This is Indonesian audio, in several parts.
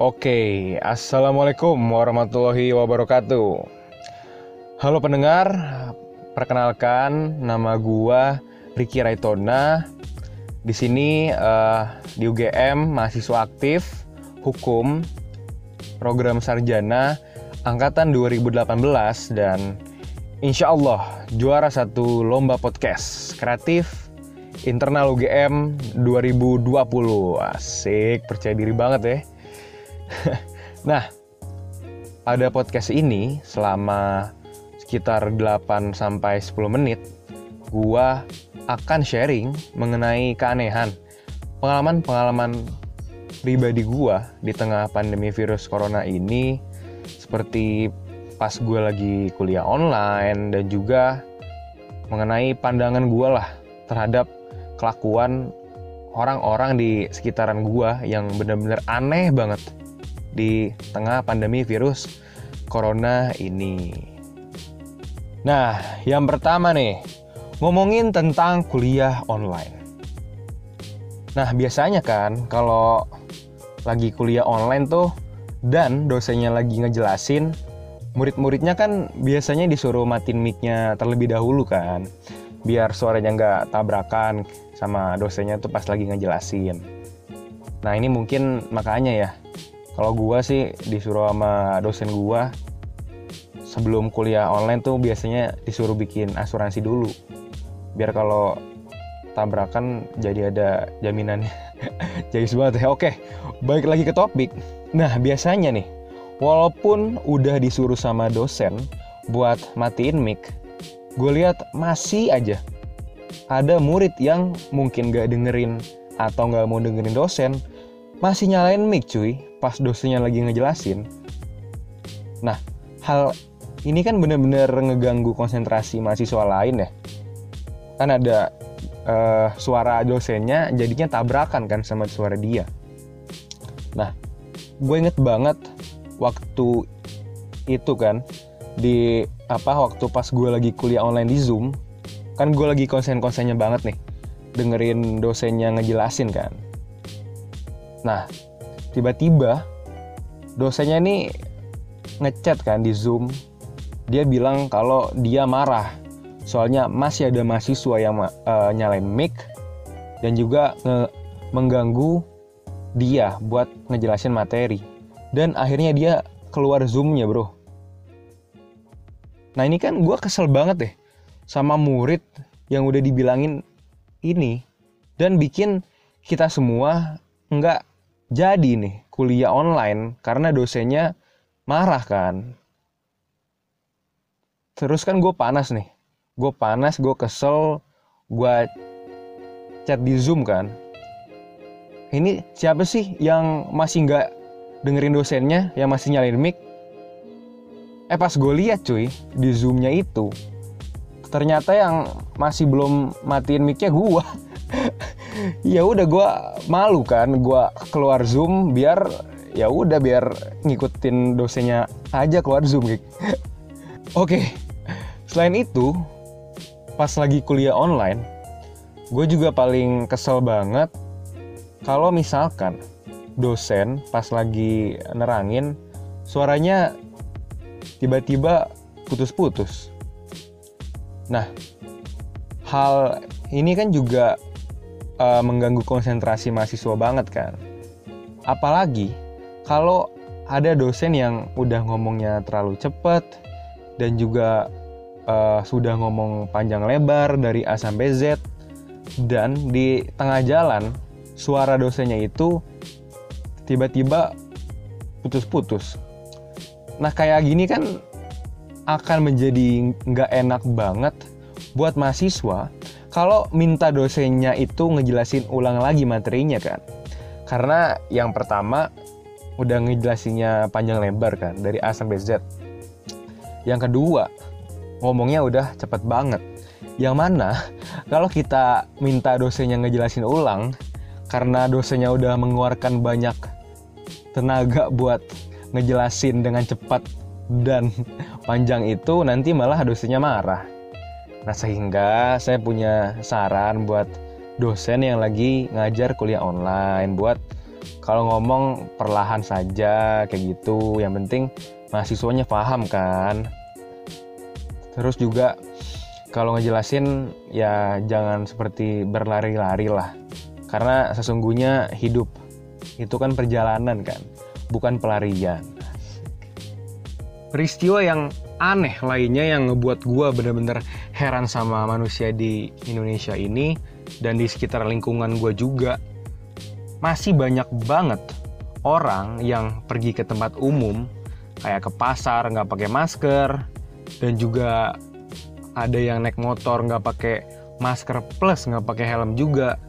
Oke, Assalamualaikum warahmatullahi wabarakatuh. Halo pendengar, perkenalkan nama gua Ricky Raitona. Di sini uh, di UGM mahasiswa aktif hukum program sarjana angkatan 2018 dan insya Allah juara satu lomba podcast kreatif internal UGM 2020 asik percaya diri banget ya. Nah pada podcast ini selama sekitar 8 sampai 10 menit gua akan sharing mengenai keanehan pengalaman-pengalaman pribadi gua di tengah pandemi virus corona ini seperti pas gue lagi kuliah online dan juga mengenai pandangan gue lah terhadap kelakuan orang-orang di sekitaran gue yang benar-benar aneh banget di tengah pandemi virus corona ini. Nah, yang pertama nih, ngomongin tentang kuliah online. Nah, biasanya kan kalau lagi kuliah online tuh dan dosennya lagi ngejelasin murid-muridnya kan biasanya disuruh matiin mic-nya terlebih dahulu kan biar suaranya nggak tabrakan sama dosennya tuh pas lagi ngejelasin. Nah ini mungkin makanya ya. Kalau gua sih disuruh sama dosen gua sebelum kuliah online tuh biasanya disuruh bikin asuransi dulu. Biar kalau tabrakan jadi ada jaminannya. Jadi banget ya. Oke balik lagi ke topik. Nah biasanya nih walaupun udah disuruh sama dosen buat matiin mic, gue lihat masih aja ada murid yang mungkin gak dengerin atau gak mau dengerin dosen, masih nyalain mic cuy pas dosennya lagi ngejelasin. Nah, hal ini kan bener-bener ngeganggu konsentrasi mahasiswa lain ya. Kan ada uh, suara dosennya jadinya tabrakan kan sama suara dia. Nah, gue inget banget waktu itu kan di apa waktu pas gue lagi kuliah online di zoom kan gue lagi konsen-konsennya banget nih dengerin dosennya ngejelasin kan. Nah tiba-tiba dosennya ini ngechat kan di zoom. Dia bilang kalau dia marah soalnya masih ada mahasiswa yang uh, nyalain mic dan juga mengganggu dia buat ngejelasin materi. Dan akhirnya dia keluar zoomnya bro. Nah ini kan gue kesel banget deh sama murid yang udah dibilangin ini dan bikin kita semua nggak jadi nih kuliah online karena dosennya marah kan. Terus kan gue panas nih gue panas gue kesel gue chat di zoom kan. Ini siapa sih yang masih nggak dengerin dosennya yang masih nyalain mic? Eh pas gue lihat cuy di zoomnya itu ternyata yang masih belum matiin micnya gue ya udah gue malu kan gue keluar zoom biar ya udah biar ngikutin dosennya aja keluar zoom oke selain itu pas lagi kuliah online gue juga paling kesel banget kalau misalkan dosen pas lagi nerangin suaranya tiba-tiba putus-putus. Nah, hal ini kan juga uh, mengganggu konsentrasi mahasiswa banget kan. Apalagi kalau ada dosen yang udah ngomongnya terlalu cepat dan juga uh, sudah ngomong panjang lebar dari A sampai Z dan di tengah jalan suara dosennya itu tiba-tiba putus-putus. Nah kayak gini kan akan menjadi nggak enak banget buat mahasiswa kalau minta dosennya itu ngejelasin ulang lagi materinya kan. Karena yang pertama udah ngejelasinnya panjang lebar kan dari A sampai Z. Yang kedua ngomongnya udah cepet banget. Yang mana kalau kita minta dosennya ngejelasin ulang karena dosennya udah mengeluarkan banyak tenaga buat ngejelasin dengan cepat dan panjang itu nanti malah dosennya marah. Nah sehingga saya punya saran buat dosen yang lagi ngajar kuliah online buat kalau ngomong perlahan saja kayak gitu. Yang penting mahasiswanya paham kan. Terus juga kalau ngejelasin ya jangan seperti berlari-lari lah. Karena sesungguhnya hidup itu kan perjalanan kan bukan pelarian peristiwa yang aneh lainnya yang ngebuat gue bener-bener heran sama manusia di Indonesia ini dan di sekitar lingkungan gue juga masih banyak banget orang yang pergi ke tempat umum kayak ke pasar nggak pakai masker dan juga ada yang naik motor nggak pakai masker plus nggak pakai helm juga.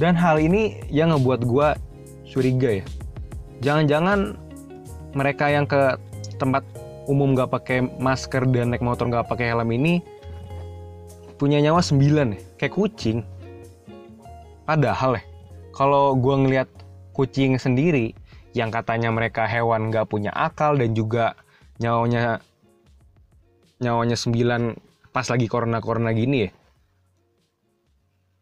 Dan hal ini yang ngebuat gue curiga ya. Jangan-jangan mereka yang ke tempat umum nggak pakai masker dan naik motor nggak pakai helm ini punya nyawa sembilan ya. Kayak kucing. Padahal ya kalau gue ngelihat kucing sendiri yang katanya mereka hewan nggak punya akal dan juga nyawanya nyawanya sembilan pas lagi corona corona gini ya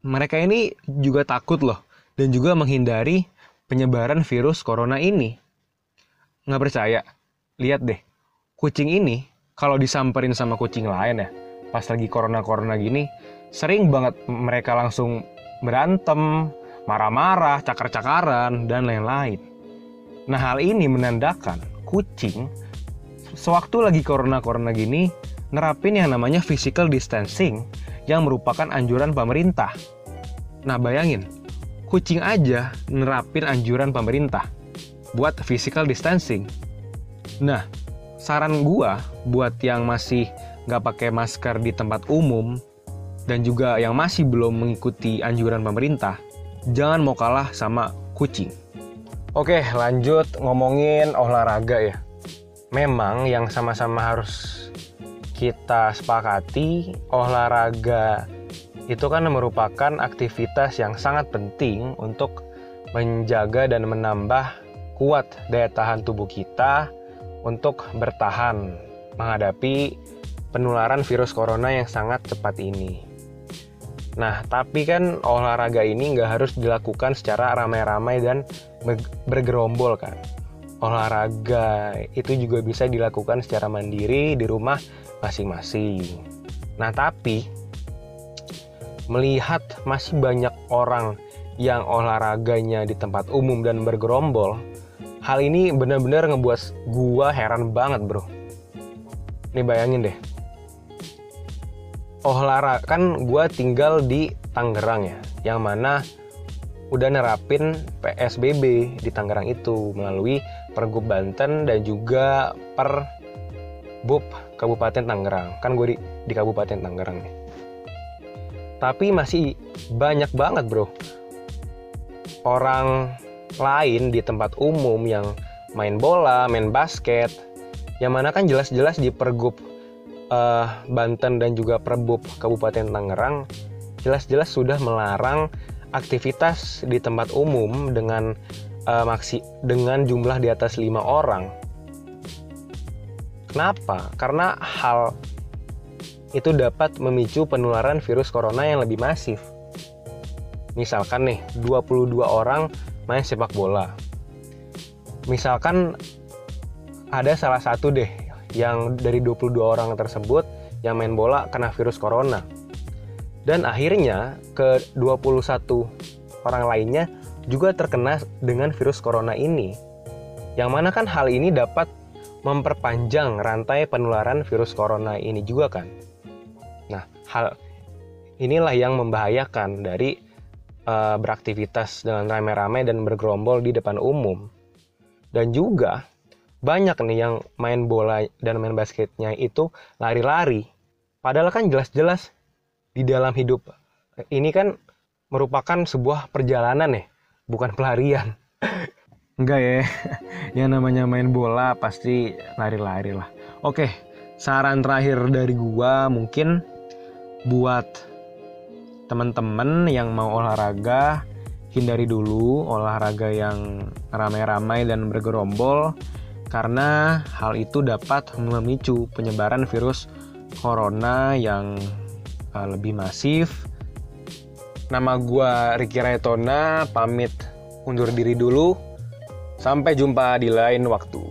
mereka ini juga takut loh dan juga menghindari penyebaran virus corona ini. Nggak percaya. Lihat deh kucing ini kalau disamperin sama kucing lain ya pas lagi corona corona gini sering banget mereka langsung berantem marah-marah, cakar-cakaran, dan lain-lain. Nah, hal ini menandakan kucing sewaktu lagi corona-corona gini nerapin yang namanya physical distancing yang merupakan anjuran pemerintah. Nah, bayangin, kucing aja nerapin anjuran pemerintah buat physical distancing. Nah, saran gua buat yang masih nggak pakai masker di tempat umum dan juga yang masih belum mengikuti anjuran pemerintah, jangan mau kalah sama kucing. Oke, lanjut ngomongin olahraga ya. Memang yang sama-sama harus kita sepakati, olahraga itu kan merupakan aktivitas yang sangat penting untuk menjaga dan menambah kuat daya tahan tubuh kita untuk bertahan menghadapi penularan virus corona yang sangat cepat ini. Nah, tapi kan olahraga ini nggak harus dilakukan secara ramai-ramai dan bergerombol kan. Olahraga itu juga bisa dilakukan secara mandiri di rumah masing-masing. Nah, tapi melihat masih banyak orang yang olahraganya di tempat umum dan bergerombol, hal ini benar-benar ngebuat gua heran banget, Bro. Nih bayangin deh, olahraga kan gue tinggal di Tangerang ya yang mana udah nerapin PSBB di Tangerang itu melalui Pergub Banten dan juga per BUP Kabupaten Tangerang. Kan gue di, di Kabupaten Tangerang nih. Tapi masih banyak banget bro. Orang lain di tempat umum yang main bola, main basket yang mana kan jelas-jelas di Pergub uh, Banten dan juga Perbub Kabupaten Tangerang jelas-jelas sudah melarang aktivitas di tempat umum dengan uh, maksi dengan jumlah di atas lima orang. Kenapa? Karena hal itu dapat memicu penularan virus corona yang lebih masif. Misalkan nih, 22 orang main sepak bola. Misalkan ada salah satu deh yang dari 22 orang tersebut yang main bola kena virus corona. Dan akhirnya ke 21 orang lainnya juga terkena dengan virus corona ini. Yang mana kan hal ini dapat memperpanjang rantai penularan virus corona ini juga kan. Nah, hal inilah yang membahayakan dari uh, beraktivitas dengan rame-rame dan bergerombol di depan umum. Dan juga banyak nih yang main bola dan main basketnya itu lari-lari. Padahal kan jelas-jelas di dalam hidup ini kan merupakan sebuah perjalanan nih, bukan pelarian. Enggak ya, yang namanya main bola pasti lari-lari lah. Oke, saran terakhir dari gua mungkin buat teman-teman yang mau olahraga hindari dulu olahraga yang ramai-ramai dan bergerombol karena hal itu dapat memicu penyebaran virus corona yang uh, lebih masif. Nama gue Ricky Raetona, pamit undur diri dulu. Sampai jumpa di lain waktu.